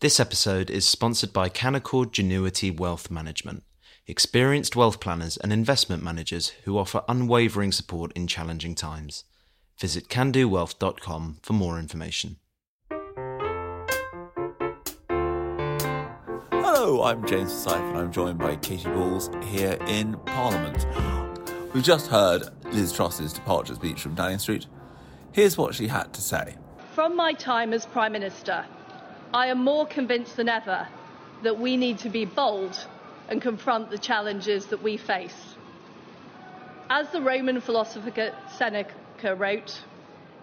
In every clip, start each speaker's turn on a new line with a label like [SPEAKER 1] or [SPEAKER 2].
[SPEAKER 1] This episode is sponsored by Canaccord Genuity Wealth Management, experienced wealth planners and investment managers who offer unwavering support in challenging times. Visit candowealth.com for more information.
[SPEAKER 2] Hello, I'm James Forsyth and I'm joined by Katie Balls here in Parliament. We've just heard Liz Truss's departure speech from Downing Street. Here's what she had to say.
[SPEAKER 3] From my time as Prime Minister, I am more convinced than ever that we need to be bold and confront the challenges that we face. As the Roman philosopher Seneca wrote,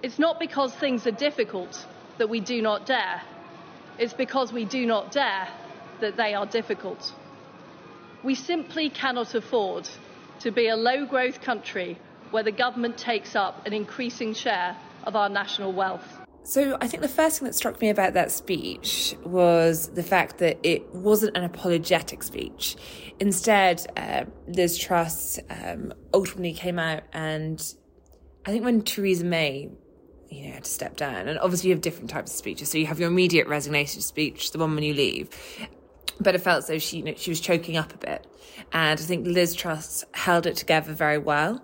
[SPEAKER 3] it's not because things are difficult that we do not dare, it's because we do not dare that they are difficult. We simply cannot afford to be a low growth country where the government takes up an increasing share of our national wealth.
[SPEAKER 4] So I think the first thing that struck me about that speech was the fact that it wasn't an apologetic speech. Instead, uh, Liz Truss um, ultimately came out and I think when Theresa May you know, had to step down, and obviously you have different types of speeches. So you have your immediate resignation speech, the one when you leave, but it felt as though she, you know, she was choking up a bit. And I think Liz Truss held it together very well.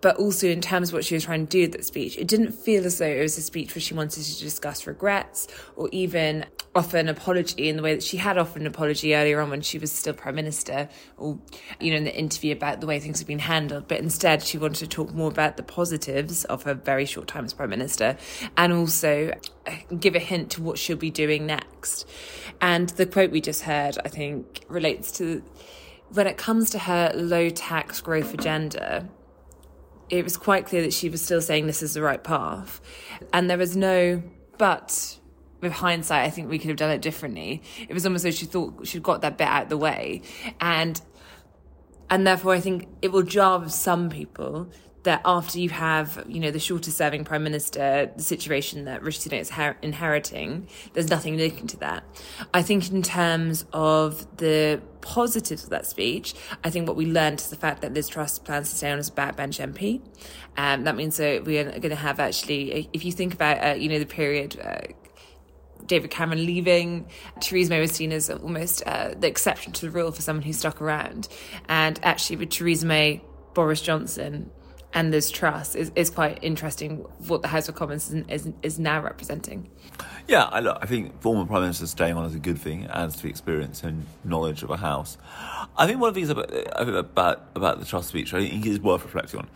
[SPEAKER 4] But also in terms of what she was trying to do with that speech, it didn't feel as though it was a speech where she wanted to discuss regrets or even offer an apology in the way that she had offered an apology earlier on when she was still prime minister or you know in the interview about the way things have been handled. But instead she wanted to talk more about the positives of her very short time as prime minister and also uh, give a hint to what she'll be doing next and the quote we just heard i think relates to when it comes to her low tax growth agenda it was quite clear that she was still saying this is the right path. And there was no, but with hindsight, I think we could have done it differently. It was almost as she thought she'd got that bit out of the way. And, and therefore I think it will jar with some people that after you have, you know, the shortest serving prime minister, the situation that Rishi Sunak is her- inheriting, there's nothing linking to that. I think in terms of the positives of that speech, I think what we learned is the fact that Liz Truss plans to stay on as a backbench MP. Um, that means that we are going to have actually, if you think about, uh, you know, the period, uh, David Cameron leaving. Theresa May was seen as almost uh, the exception to the rule for someone who stuck around. And actually, with Theresa May, Boris Johnson, and Liz Truss is, is quite interesting what the House of Commons is, is, is now representing.
[SPEAKER 2] Yeah, I, look, I think former Prime Minister staying on is a good thing, adds to the experience and knowledge of a House. I think one of the things about, about, about the Truss speech, I think is worth reflecting on.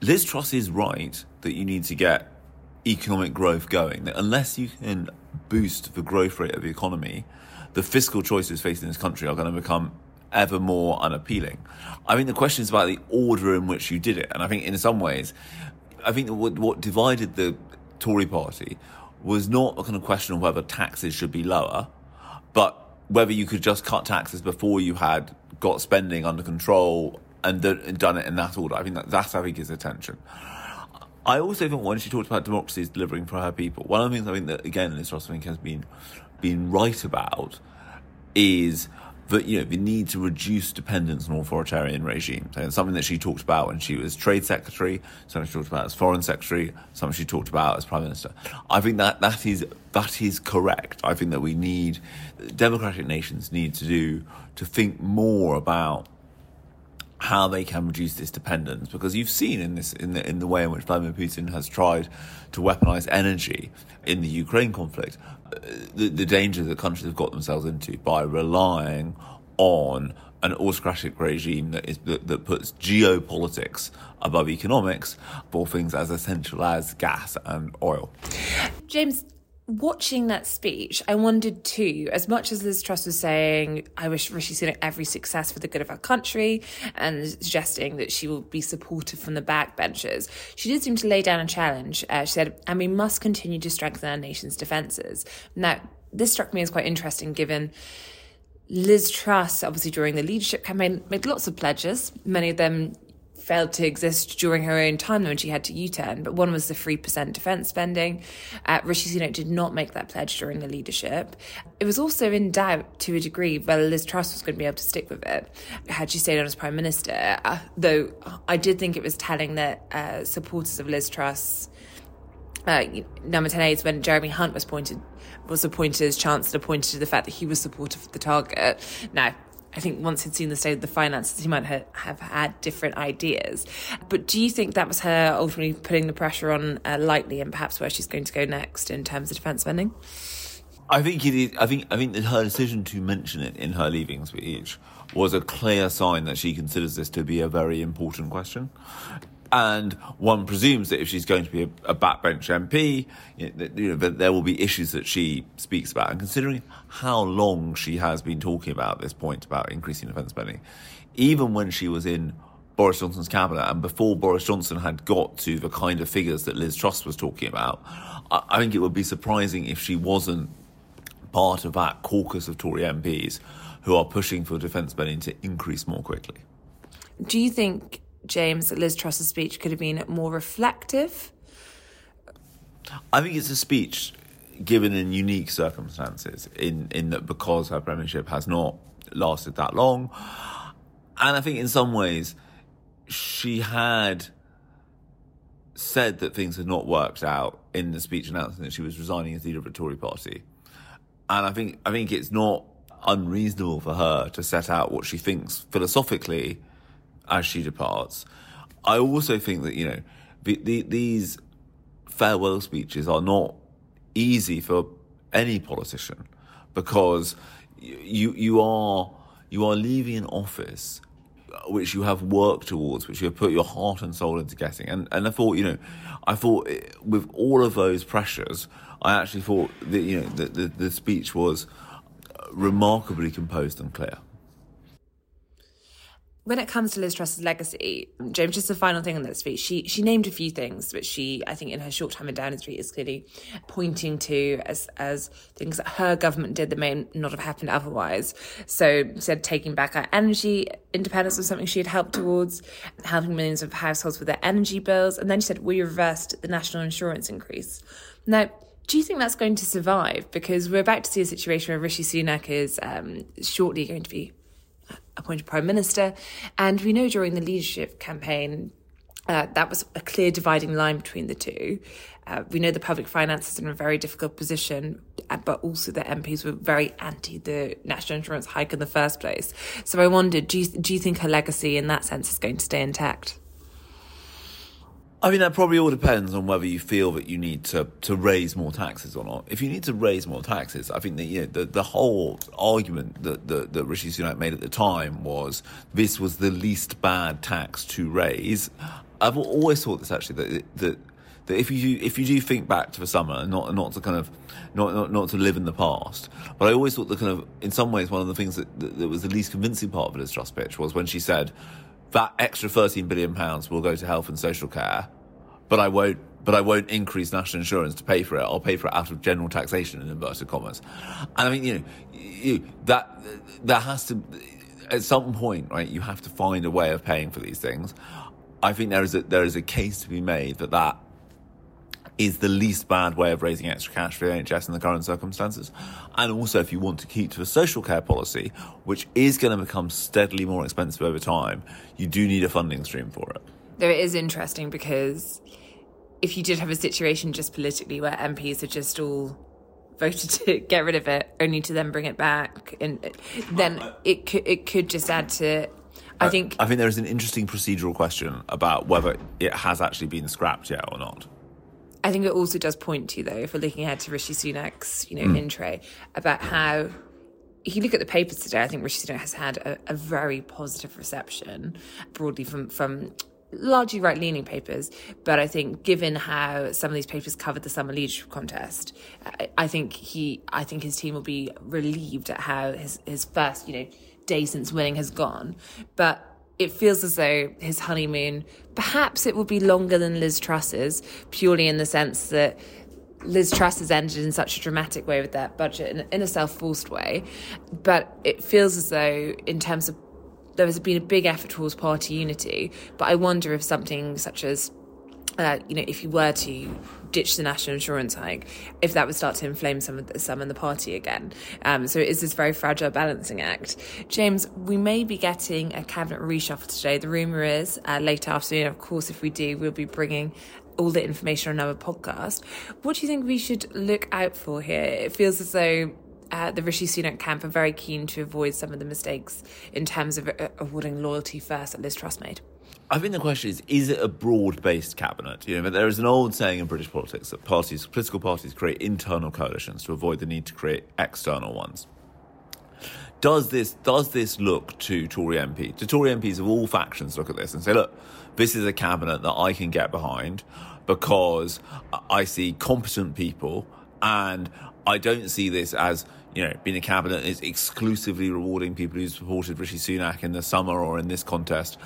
[SPEAKER 2] Liz Truss is right that you need to get economic growth going, that unless you can boost the growth rate of the economy, the fiscal choices facing this country are going to become ever more unappealing. I think the question is about the order in which you did it, and I think in some ways, I think what, what divided the Tory party was not a kind of question of whether taxes should be lower, but whether you could just cut taxes before you had got spending under control and, and done it in that order. I think that that I think is attention. I also think when she talked about democracy is delivering for her people, one of the things I think that again Liz Truss has been been right about is that you know the need to reduce dependence on authoritarian regimes. And something that she talked about when she was trade secretary, something she talked about as foreign secretary, something she talked about as prime minister. I think that that is that is correct. I think that we need democratic nations need to do to think more about how they can reduce this dependence because you've seen in this in the in the way in which Vladimir Putin has tried to weaponize energy in the Ukraine conflict the, the danger that countries have got themselves into by relying on an autocratic regime that is that, that puts geopolitics above economics for things as essential as gas and oil.
[SPEAKER 4] James, watching that speech, I wondered too, as much as Liz Truss was saying, I wish Rishi Sunak every success for the good of our country and suggesting that she will be supported from the backbenchers, she did seem to lay down a challenge. Uh, she said, and we must continue to strengthen our nation's defences. Now, this struck me as quite interesting given Liz Truss, obviously during the leadership campaign, made lots of pledges, many of them failed to exist during her own time when she had to U-turn. But one was the 3% defence spending. Uh, Rishi Sunak did not make that pledge during the leadership. It was also in doubt to a degree whether Liz Truss was going to be able to stick with it had she stayed on as Prime Minister. Uh, though I did think it was telling that uh, supporters of Liz Truss uh, number 10 aides when Jeremy Hunt was appointed was appointed as Chancellor pointed to the fact that he was supportive of the target. Now, I think once he'd seen the state of the finances, he might have, have had different ideas. But do you think that was her ultimately putting the pressure on uh, lightly and perhaps where she's going to go next in terms of defence spending?
[SPEAKER 2] I think it is, I think I think that her decision to mention it in her leaving speech was a clear sign that she considers this to be a very important question. And one presumes that if she's going to be a, a backbench MP, you know, that, you know, that there will be issues that she speaks about. And considering how long she has been talking about this point about increasing defence spending, even when she was in Boris Johnson's cabinet and before Boris Johnson had got to the kind of figures that Liz Truss was talking about, I, I think it would be surprising if she wasn't part of that caucus of Tory MPs who are pushing for defence spending to increase more quickly.
[SPEAKER 4] Do you think James, Liz Truss's speech could have been more reflective?
[SPEAKER 2] I think it's a speech given in unique circumstances, in, in that because her premiership has not lasted that long. And I think in some ways, she had said that things had not worked out in the speech announcing that she was resigning as leader of the Tory party. And I think I think it's not unreasonable for her to set out what she thinks philosophically as she departs. I also think that, you know, the, the, these farewell speeches are not easy for any politician because you, you, are, you are leaving an office which you have worked towards, which you have put your heart and soul into getting. And, and I thought, you know, I thought eh, with all of those pressures, I actually thought that, you know, the, the speech was remarkably composed and clear
[SPEAKER 4] when it comes to Liz Truss's legacy, James, just a final thing on that speech, she she named a few things which she, I think, in her short time in Downing Street is clearly pointing to as as things that her government did that may not have happened otherwise. So she said taking back our energy independence was something she had helped towards, helping millions of households with their energy bills, and then she said we reversed the national insurance increase. Now do you think that's going to survive? Because we're about to see a situation where Rishi Sunak is um, shortly going to be appointed prime minister. And we know during the leadership campaign, uh, that was a clear dividing line between the two. Uh, we know the public finances in a very difficult position, uh, but also the MPs were very anti the national insurance hike in the first place. So I wondered, do you, do you think her legacy in that sense is going to stay intact?
[SPEAKER 2] I mean, that probably all depends on whether you feel that you need to, to raise more taxes or not. If you need to raise more taxes, I think that you know, the, the whole argument that, that, that Rishi Sunak made at the time was this was the least bad tax to raise. I've always thought this actually that that, that if you if you do think back to the summer, not not to kind of not, not not to live in the past, but I always thought that kind of in some ways one of the things that, that, that was the least convincing part of Liz Truss pitch was when she said that extra 13 billion pounds will go to health and social care, but I won't but I won't increase national insurance to pay for it. I'll pay for it out of general taxation in inverted commas. And I mean, you know, you, that that has to at some point, right? You have to find a way of paying for these things. I think there is a there is a case to be made that that is the least bad way of raising extra cash for the NHS in the current circumstances. And also, if you want to keep to a social care policy, which is going to become steadily more expensive over time, you do need a funding stream for it.
[SPEAKER 4] Though it is interesting because if you did have a situation just politically where MPs are just all voted to get rid of it, only to then bring it back, and then it could it could just add to I think
[SPEAKER 2] I think there is an interesting procedural question about whether it has actually been scrapped yet or not.
[SPEAKER 4] I think it also does point to, though, if we're looking ahead to Rishi Sunak's, you know, mm. intro about how if you look at the papers today, I think Rishi Sunak has had a, a very positive reception broadly from from largely right leaning papers, but I think given how some of these papers covered the summer leadership contest, I, I, think he, I think his team will be relieved at how his his first, you know, day since winning has gone. But it feels as though his honeymoon, perhaps it will be longer than Liz Truss's, purely in the sense that Liz Truss has ended in such a dramatic way with that budget in, in a self forced way. But it feels as though, in terms of there has been a big effort towards party unity, but I wonder if something such as uh, you know, if you were to ditch the national insurance hike, if that would start to inflame some of the, some in the party again. Um, so it is this very fragile balancing act. James, we may be getting a cabinet reshuffle today. The rumour is uh, late afternoon. Of course, if we do, we'll be bringing all the information on our podcast. What do you think we should look out for here? It feels as though uh, the Rishi Sunak camp are very keen to avoid some of the mistakes in terms of uh, awarding loyalty first that Liz Truss made.
[SPEAKER 2] I think the question is: Is it a broad-based cabinet? You know, but there is an old saying in British politics that parties, political parties, create internal coalitions to avoid the need to create external ones. Does this does this look to Tory MPs? to Tory MPs of all factions, look at this and say, look, this is a cabinet that I can get behind because I see competent people and I don't see this as you know, being a cabinet is exclusively rewarding people who supported Rishi Sunak in the summer or in this contest,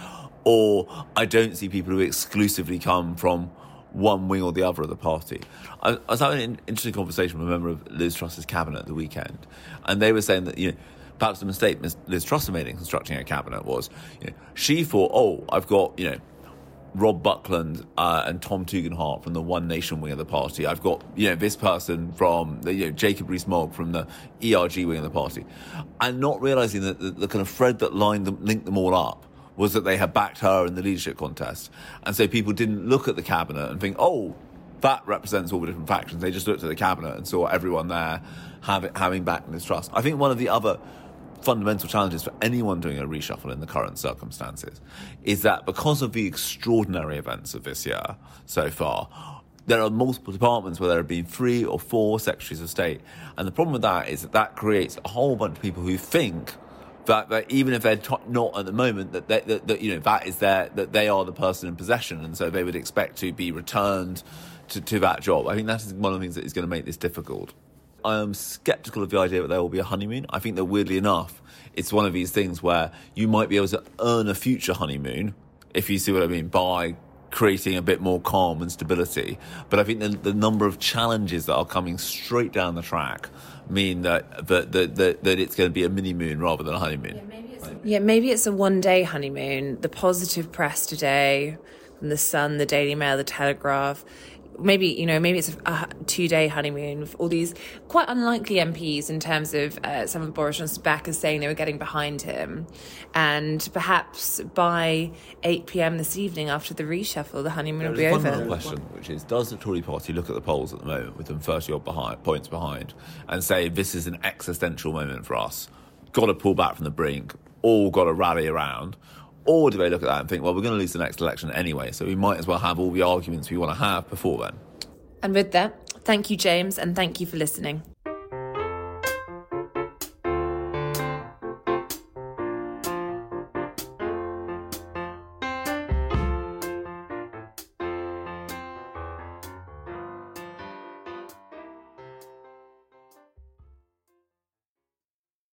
[SPEAKER 2] or I don't see people who exclusively come from one wing or the other of the party. I, I was having an interesting conversation with a member of Liz Truss's cabinet at the weekend, and they were saying that you know perhaps the mistake Liz Truss made in constructing her cabinet was you know, she thought, oh, I've got you know Rob Buckland uh, and Tom Tugendhat from the One Nation wing of the party. I've got you know this person from the, you know, Jacob Rees-Mogg from the ERG wing of the party, and not realizing that the, the kind of thread that lined them, linked them all up was that they had backed her in the leadership contest, and so people didn't look at the cabinet and think, oh, that represents all the different factions. They just looked at the cabinet and saw everyone there having backed Liz Truss. I think one of the other fundamental challenges for anyone doing a reshuffle in the current circumstances is that because of the extraordinary events of this year so far, there are multiple departments where there have been three or four secretaries of state. And the problem with that is that that creates a whole bunch of people who think that, that even if they're t- not at the moment, that, they, that, that, you know that is their that they are the person in possession, and so they would expect to be returned to, to that job. I think that is one of the things that is going to make this difficult. I am skeptical of the idea that there will be a honeymoon. I think that weirdly enough, it's one of these things where you might be able to earn a future honeymoon, if you see what I mean, by creating a bit more calm and stability. But I think the, the number of challenges that are coming straight down the track mean that that, that, that, that it's going to be a mini moon rather than a honeymoon.
[SPEAKER 4] Yeah, maybe it's, yeah, maybe it's a one day honeymoon. The positive press today from the Sun, the Daily Mail, the Telegraph maybe you know maybe it's a, two day honeymoon with all these quite unlikely MPs in terms of uh, some of Boris Johnson's backers saying they were getting behind him, and perhaps by eight pm this evening after the reshuffle, the honeymoon will be
[SPEAKER 2] over.
[SPEAKER 4] One
[SPEAKER 2] question, which is: Does the Tory Party look at the polls at the moment with them thirty odd behind, points behind, and say this is an existential moment for us? Got to pull back from the brink, all got to rally around or do they look at that and think, well, we're going to lose the next election anyway, so we might as well have all the arguments we want to have before then?
[SPEAKER 4] And with that, thank you, James, and thank you for listening.